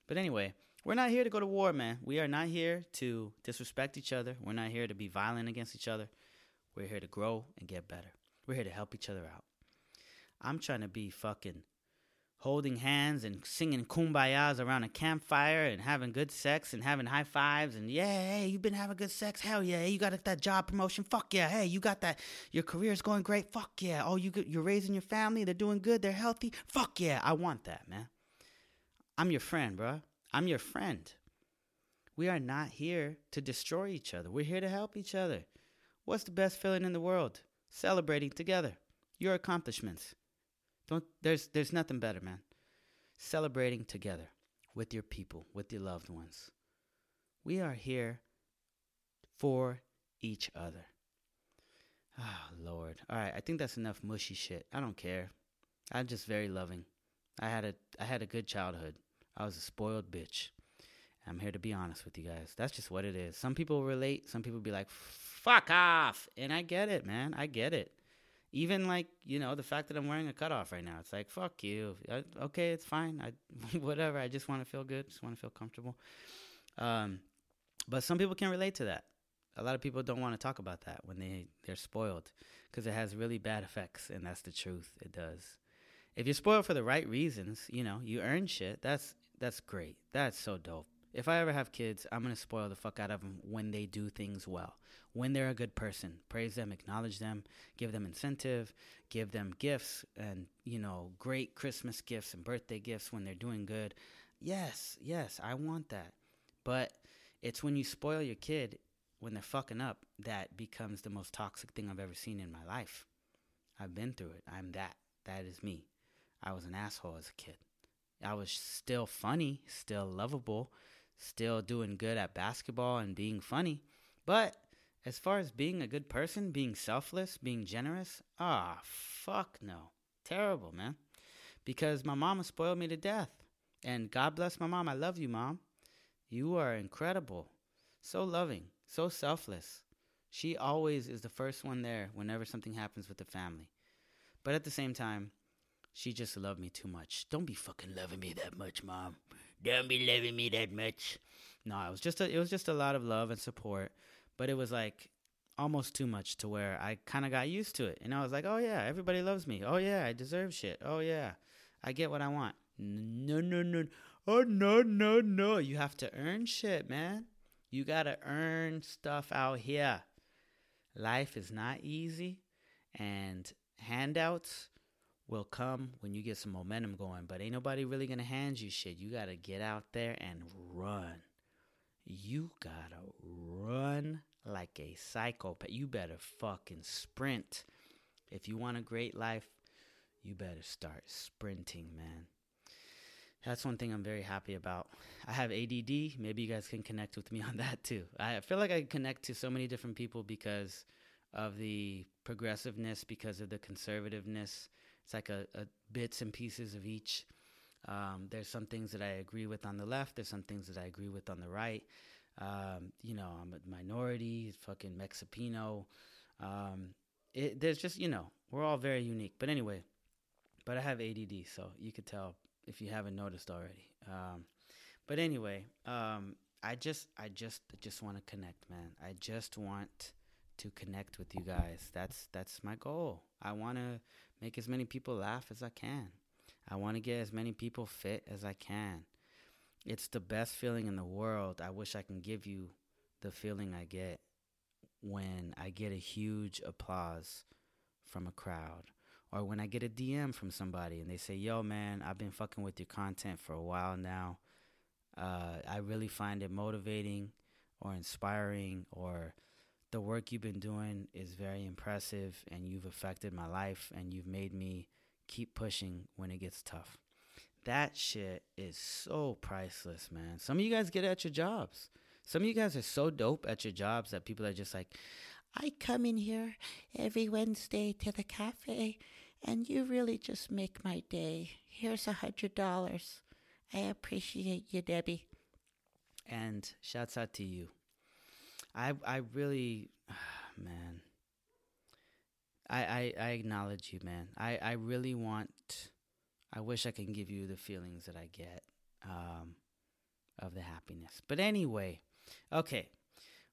But anyway, we're not here to go to war, man. We are not here to disrespect each other. We're not here to be violent against each other. We're here to grow and get better. We're here to help each other out. I'm trying to be fucking holding hands and singing kumbayas around a campfire and having good sex and having high fives and yeah, hey, you've been having good sex. Hell yeah, hey, you got that job promotion. Fuck yeah, hey, you got that. Your career's going great. Fuck yeah. Oh, you you're raising your family. They're doing good. They're healthy. Fuck yeah, I want that, man. I'm your friend, bro. I'm your friend. We are not here to destroy each other. We're here to help each other. What's the best feeling in the world? Celebrating together. Your accomplishments. Don't there's there's nothing better, man. Celebrating together with your people, with your loved ones. We are here for each other. Oh, Lord. All right, I think that's enough mushy shit. I don't care. I'm just very loving. I had a I had a good childhood. I was a spoiled bitch. I'm here to be honest with you guys. That's just what it is. Some people relate. Some people be like, fuck off. And I get it, man. I get it. Even like, you know, the fact that I'm wearing a cutoff right now, it's like, fuck you. I, okay, it's fine. I, whatever. I just want to feel good. Just want to feel comfortable. Um, but some people can relate to that. A lot of people don't want to talk about that when they, they're spoiled because it has really bad effects. And that's the truth. It does. If you're spoiled for the right reasons, you know, you earn shit. That's that's great. That's so dope. If I ever have kids, I'm going to spoil the fuck out of them when they do things well. When they're a good person, praise them, acknowledge them, give them incentive, give them gifts and, you know, great Christmas gifts and birthday gifts when they're doing good. Yes, yes, I want that. But it's when you spoil your kid when they're fucking up that becomes the most toxic thing I've ever seen in my life. I've been through it. I'm that. That is me. I was an asshole as a kid. I was still funny, still lovable, still doing good at basketball and being funny. But as far as being a good person, being selfless, being generous, ah, fuck no. Terrible, man. Because my mama spoiled me to death. And God bless my mom. I love you, mom. You are incredible. So loving, so selfless. She always is the first one there whenever something happens with the family. But at the same time, she just loved me too much. Don't be fucking loving me that much, mom. Don't be loving me that much. No, it was just a, it was just a lot of love and support, but it was like almost too much to where I kind of got used to it. And I was like, "Oh yeah, everybody loves me. Oh yeah, I deserve shit. Oh yeah, I get what I want." No, no, no. Oh no, no, no. You have to earn shit, man. You got to earn stuff out here. Life is not easy and handouts will come when you get some momentum going. But ain't nobody really gonna hand you shit. You gotta get out there and run. You gotta run like a psychopath. You better fucking sprint. If you want a great life, you better start sprinting, man. That's one thing I'm very happy about. I have ADD. Maybe you guys can connect with me on that too. I feel like I connect to so many different people because of the progressiveness, because of the conservativeness, it's like a, a bits and pieces of each. Um, there's some things that I agree with on the left. There's some things that I agree with on the right. Um, you know, I'm a minority, fucking Mexipino. Um, it, there's just, you know, we're all very unique. But anyway, but I have ADD, so you could tell if you haven't noticed already. Um, but anyway, um, I just, I just, just want to connect, man. I just want to connect with you guys. That's that's my goal. I want to make as many people laugh as I can. I want to get as many people fit as I can. It's the best feeling in the world. I wish I can give you the feeling I get when I get a huge applause from a crowd or when I get a DM from somebody and they say, "Yo, man, I've been fucking with your content for a while now. Uh, I really find it motivating or inspiring or the work you've been doing is very impressive and you've affected my life and you've made me keep pushing when it gets tough. That shit is so priceless, man. Some of you guys get at your jobs. Some of you guys are so dope at your jobs that people are just like, I come in here every Wednesday to the cafe and you really just make my day. Here's a hundred dollars. I appreciate you, Debbie. And shouts out to you. I I really, man. I, I I acknowledge you, man. I I really want. I wish I can give you the feelings that I get um, of the happiness. But anyway, okay,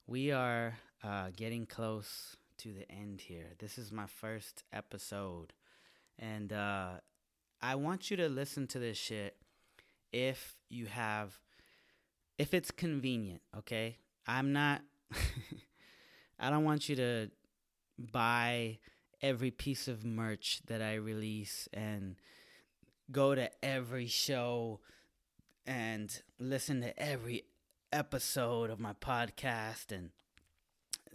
we are uh, getting close to the end here. This is my first episode, and uh, I want you to listen to this shit if you have, if it's convenient. Okay, I'm not I don't want you to buy every piece of merch that I release and go to every show and listen to every episode of my podcast and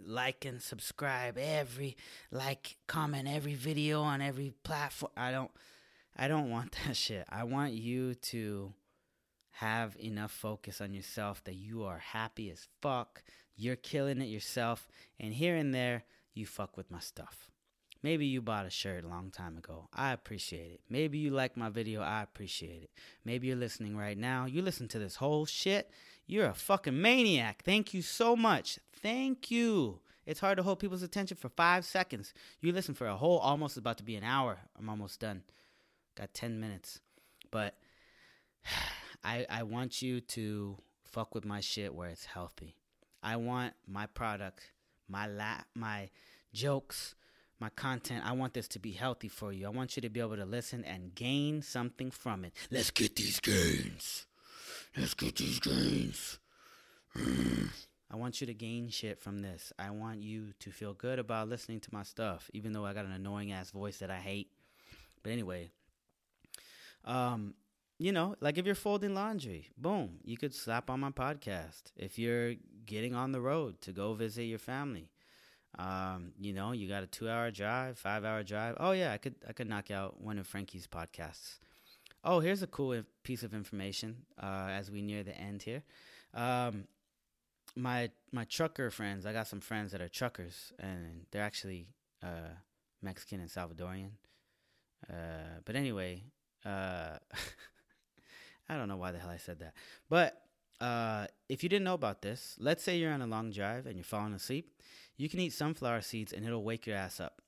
like and subscribe every like comment every video on every platform. I don't i don't want that shit. I want you to have enough focus on yourself that you are happy as fuck you're killing it yourself, and here and there, you fuck with my stuff. Maybe you bought a shirt a long time ago. I appreciate it. Maybe you like my video. I appreciate it. Maybe you're listening right now. You listen to this whole shit. You're a fucking maniac. Thank you so much. Thank you. It's hard to hold people's attention for five seconds. You listen for a whole, almost about to be an hour. I'm almost done. Got 10 minutes. But I, I want you to fuck with my shit where it's healthy. I want my product, my la- my jokes, my content. I want this to be healthy for you. I want you to be able to listen and gain something from it. Let's get these gains. let's get these gains. I want you to gain shit from this. I want you to feel good about listening to my stuff, even though I got an annoying ass voice that I hate. But anyway, um, you know, like if you're folding laundry, boom, you could slap on my podcast. If you're getting on the road to go visit your family, um, you know, you got a two hour drive, five hour drive. Oh yeah, I could I could knock out one of Frankie's podcasts. Oh, here's a cool piece of information uh, as we near the end here. Um, my my trucker friends, I got some friends that are truckers, and they're actually uh, Mexican and Salvadorian. Uh, but anyway, uh, I don't know why the hell I said that. But uh, if you didn't know about this, let's say you're on a long drive and you're falling asleep, you can eat sunflower seeds and it'll wake your ass up.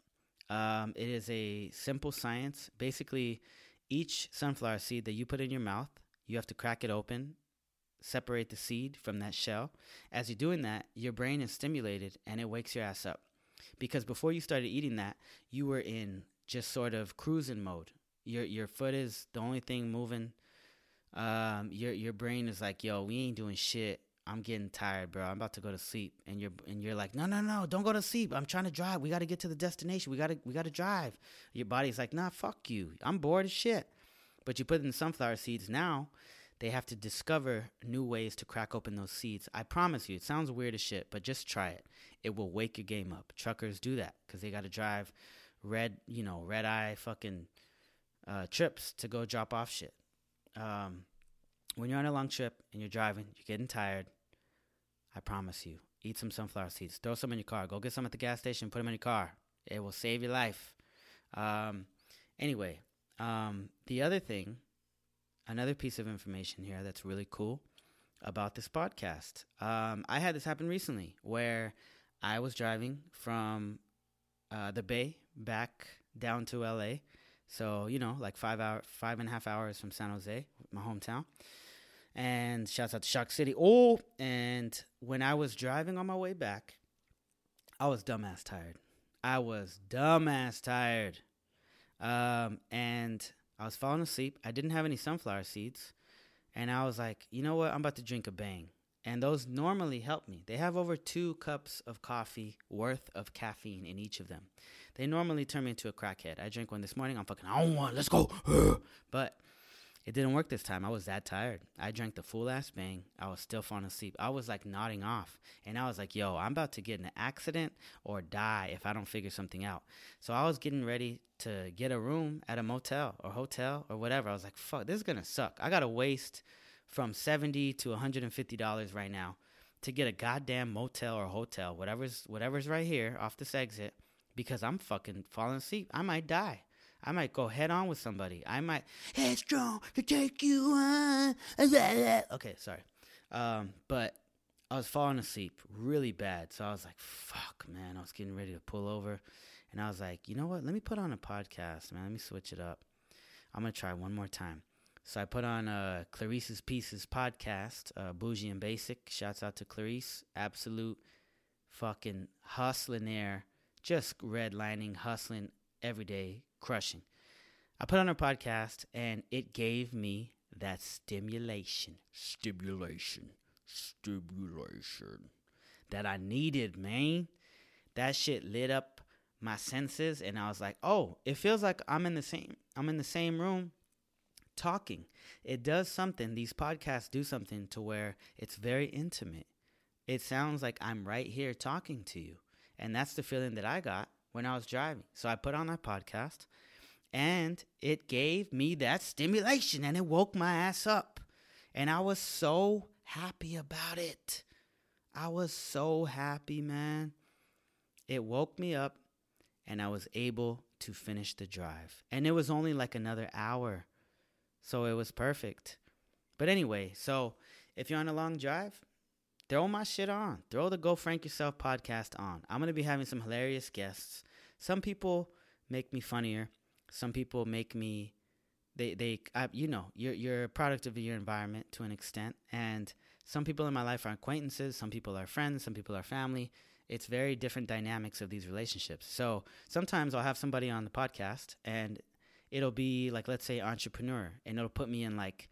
Um, it is a simple science. Basically, each sunflower seed that you put in your mouth, you have to crack it open, separate the seed from that shell. As you're doing that, your brain is stimulated and it wakes your ass up. Because before you started eating that, you were in just sort of cruising mode. Your your foot is the only thing moving. Um, your your brain is like, yo, we ain't doing shit. I'm getting tired, bro. I'm about to go to sleep, and you're and you're like, no, no, no, don't go to sleep. I'm trying to drive. We got to get to the destination. We got to we got to drive. Your body's like, nah, fuck you. I'm bored as shit. But you put in sunflower seeds now. They have to discover new ways to crack open those seeds. I promise you, it sounds weird as shit, but just try it. It will wake your game up. Truckers do that because they got to drive red, you know, red eye fucking uh, trips to go drop off shit. Um, when you're on a long trip and you're driving, you're getting tired. I promise you, eat some sunflower seeds. Throw some in your car. Go get some at the gas station. Put them in your car. It will save your life. Um, anyway, um, the other thing, another piece of information here that's really cool about this podcast. Um, I had this happen recently where I was driving from uh, the Bay back down to LA. So you know, like five hour, five and a half hours from San Jose, my hometown. And shouts out to Shock City. Oh, and when I was driving on my way back, I was dumbass tired. I was dumbass tired. Um, and I was falling asleep. I didn't have any sunflower seeds. And I was like, you know what? I'm about to drink a bang. And those normally help me. They have over two cups of coffee worth of caffeine in each of them. They normally turn me into a crackhead. I drank one this morning. I'm fucking, I don't want, let's go. but it didn't work this time. I was that tired. I drank the full ass bang. I was still falling asleep. I was like nodding off. And I was like, yo, I'm about to get in an accident or die if I don't figure something out. So I was getting ready to get a room at a motel or hotel or whatever. I was like, fuck, this is going to suck. I got to waste from 70 to $150 right now to get a goddamn motel or hotel, whatever's whatever's right here off this exit because I'm fucking falling asleep. I might die. I might go head on with somebody. I might headstrong to take you on. Okay, sorry. Um, but I was falling asleep really bad. So I was like, fuck, man. I was getting ready to pull over. And I was like, you know what? Let me put on a podcast, man. Let me switch it up. I'm going to try one more time. So I put on uh, Clarice's Pieces podcast, uh, Bougie and Basic. Shouts out to Clarice. Absolute fucking hustling there. Just redlining, hustling every day, crushing. I put on her podcast and it gave me that stimulation. Stimulation. Stimulation. That I needed, man. That shit lit up my senses and I was like, "Oh, it feels like I'm in the same I'm in the same room talking. It does something, these podcasts do something to where it's very intimate. It sounds like I'm right here talking to you. And that's the feeling that I got when I was driving. So I put on that podcast and it gave me that stimulation and it woke my ass up. And I was so happy about it. I was so happy, man. It woke me up and I was able to finish the drive. And it was only like another hour so it was perfect. But anyway, so if you're on a long drive, throw my shit on. Throw the Go Frank Yourself podcast on. I'm going to be having some hilarious guests. Some people make me funnier. Some people make me they they I, you know, you're you're a product of your environment to an extent and some people in my life are acquaintances, some people are friends, some people are family. It's very different dynamics of these relationships. So sometimes I'll have somebody on the podcast and it'll be like let's say entrepreneur and it'll put me in like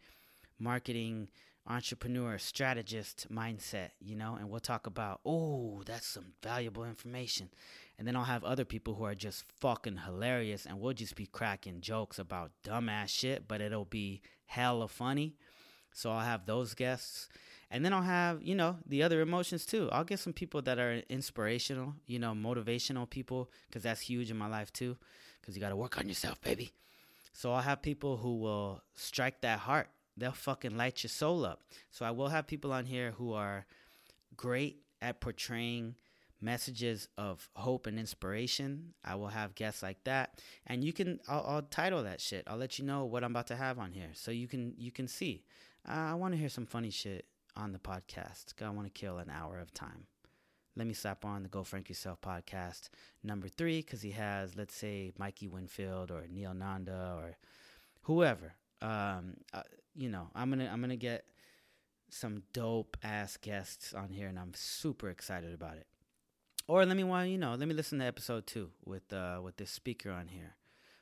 marketing entrepreneur, strategist mindset, you know, and we'll talk about, oh, that's some valuable information. And then I'll have other people who are just fucking hilarious and we'll just be cracking jokes about dumbass shit, but it'll be hella funny. So I'll have those guests. And then I'll have, you know, the other emotions too. I'll get some people that are inspirational, you know, motivational people, because that's huge in my life too, because you got to work on yourself, baby. So I'll have people who will strike that heart. They'll fucking light your soul up. So I will have people on here who are great at portraying messages of hope and inspiration. I will have guests like that, and you can. I'll, I'll title that shit. I'll let you know what I'm about to have on here, so you can you can see. Uh, I want to hear some funny shit on the podcast. I want to kill an hour of time. Let me slap on the Go Frank Yourself podcast number three because he has, let's say, Mikey Winfield or Neil Nanda or whoever. Um, uh, you know, I'm gonna I'm gonna get some dope ass guests on here, and I'm super excited about it. Or let me want you know, let me listen to episode two with uh with this speaker on here,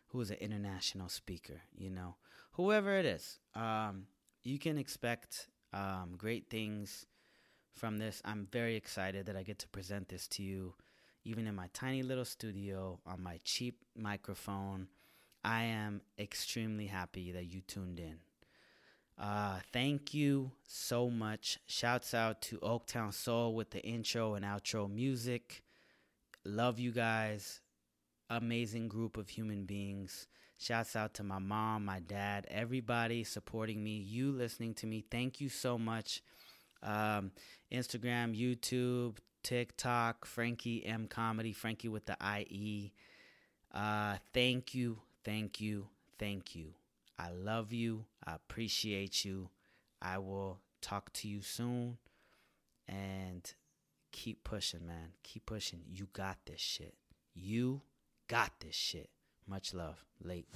who is an international speaker. You know, whoever it is, um, you can expect um, great things from this. I'm very excited that I get to present this to you, even in my tiny little studio on my cheap microphone. I am extremely happy that you tuned in. Uh, thank you so much. Shouts out to Oaktown Soul with the intro and outro music. Love you guys. Amazing group of human beings. Shouts out to my mom, my dad, everybody supporting me, you listening to me. Thank you so much. Um, Instagram, YouTube, TikTok, Frankie M Comedy, Frankie with the IE. Uh, thank you, thank you, thank you. I love you. I appreciate you. I will talk to you soon. And keep pushing, man. Keep pushing. You got this shit. You got this shit. Much love. Late.